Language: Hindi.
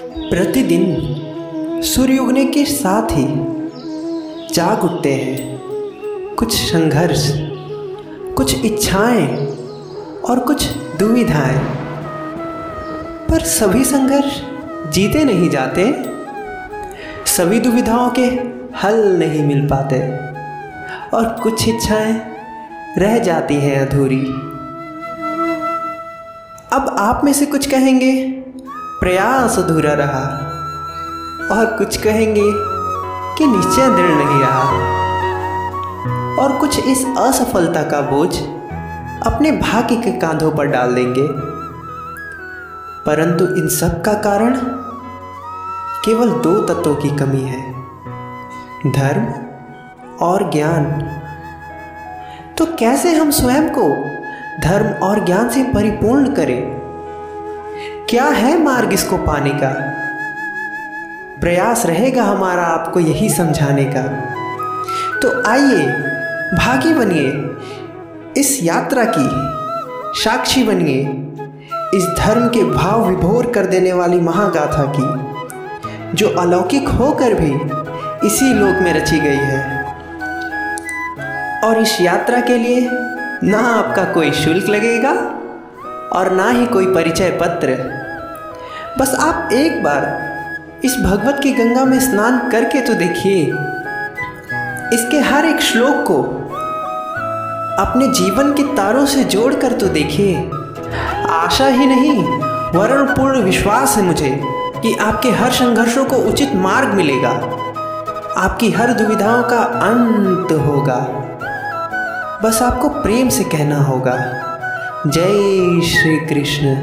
प्रतिदिन सूर्य उगने के साथ ही जाग उठते हैं। कुछ संघर्ष, कुछ इच्छाएँ और कुछ दुविधाएँ। पर सभी संघर्ष जीते नहीं जाते, सभी दुविधाओं के हल नहीं मिल पाते और कुछ इच्छाएँ रह जाती हैं अधूरी। अब आप में से कुछ कहेंगे प्रयास अधूरा रहा। और कुछ कहेंगे कि निश्चय दृढ़ नहीं रहा। और कुछ इस असफलता का बोझ अपने भाग्य के कांधों पर डाल देंगे। परंतु इन सब का कारण केवल दो तत्वों की कमी है। धर्म और ज्ञान। तो कैसे हम स्वयं को धर्म और ज्ञान से परिपूर्ण करें? क्या है मार्ग इसको पाने का? प्रयास रहेगा हमारा आपको यही समझाने का। तो आइए, भागी बनिए, इस यात्रा की साक्षी बनिए, इस धर्म के भाव विभोर कर देने वाली महागाथा की, जो अलौकिक होकर भी इसी लोक में रची गई है। और इस यात्रा के लिए ना आपका कोई शुल्क लगेगा और ना ही कोई परिचय पत्र। बस आप एक बार इस भगवत की गंगा में स्नान करके तो देखिए। इसके हर एक श्लोक को अपने जीवन के तारों से जोड़कर तो देखिए। आशा ही नहीं वरण पूर्ण विश्वास है मुझे कि आपके हर संघर्षों को उचित मार्ग मिलेगा। आपकी हर दुविधाओं का अंत होगा। बस आपको प्रेम से कहना होगा। जय श्री कृष्ण।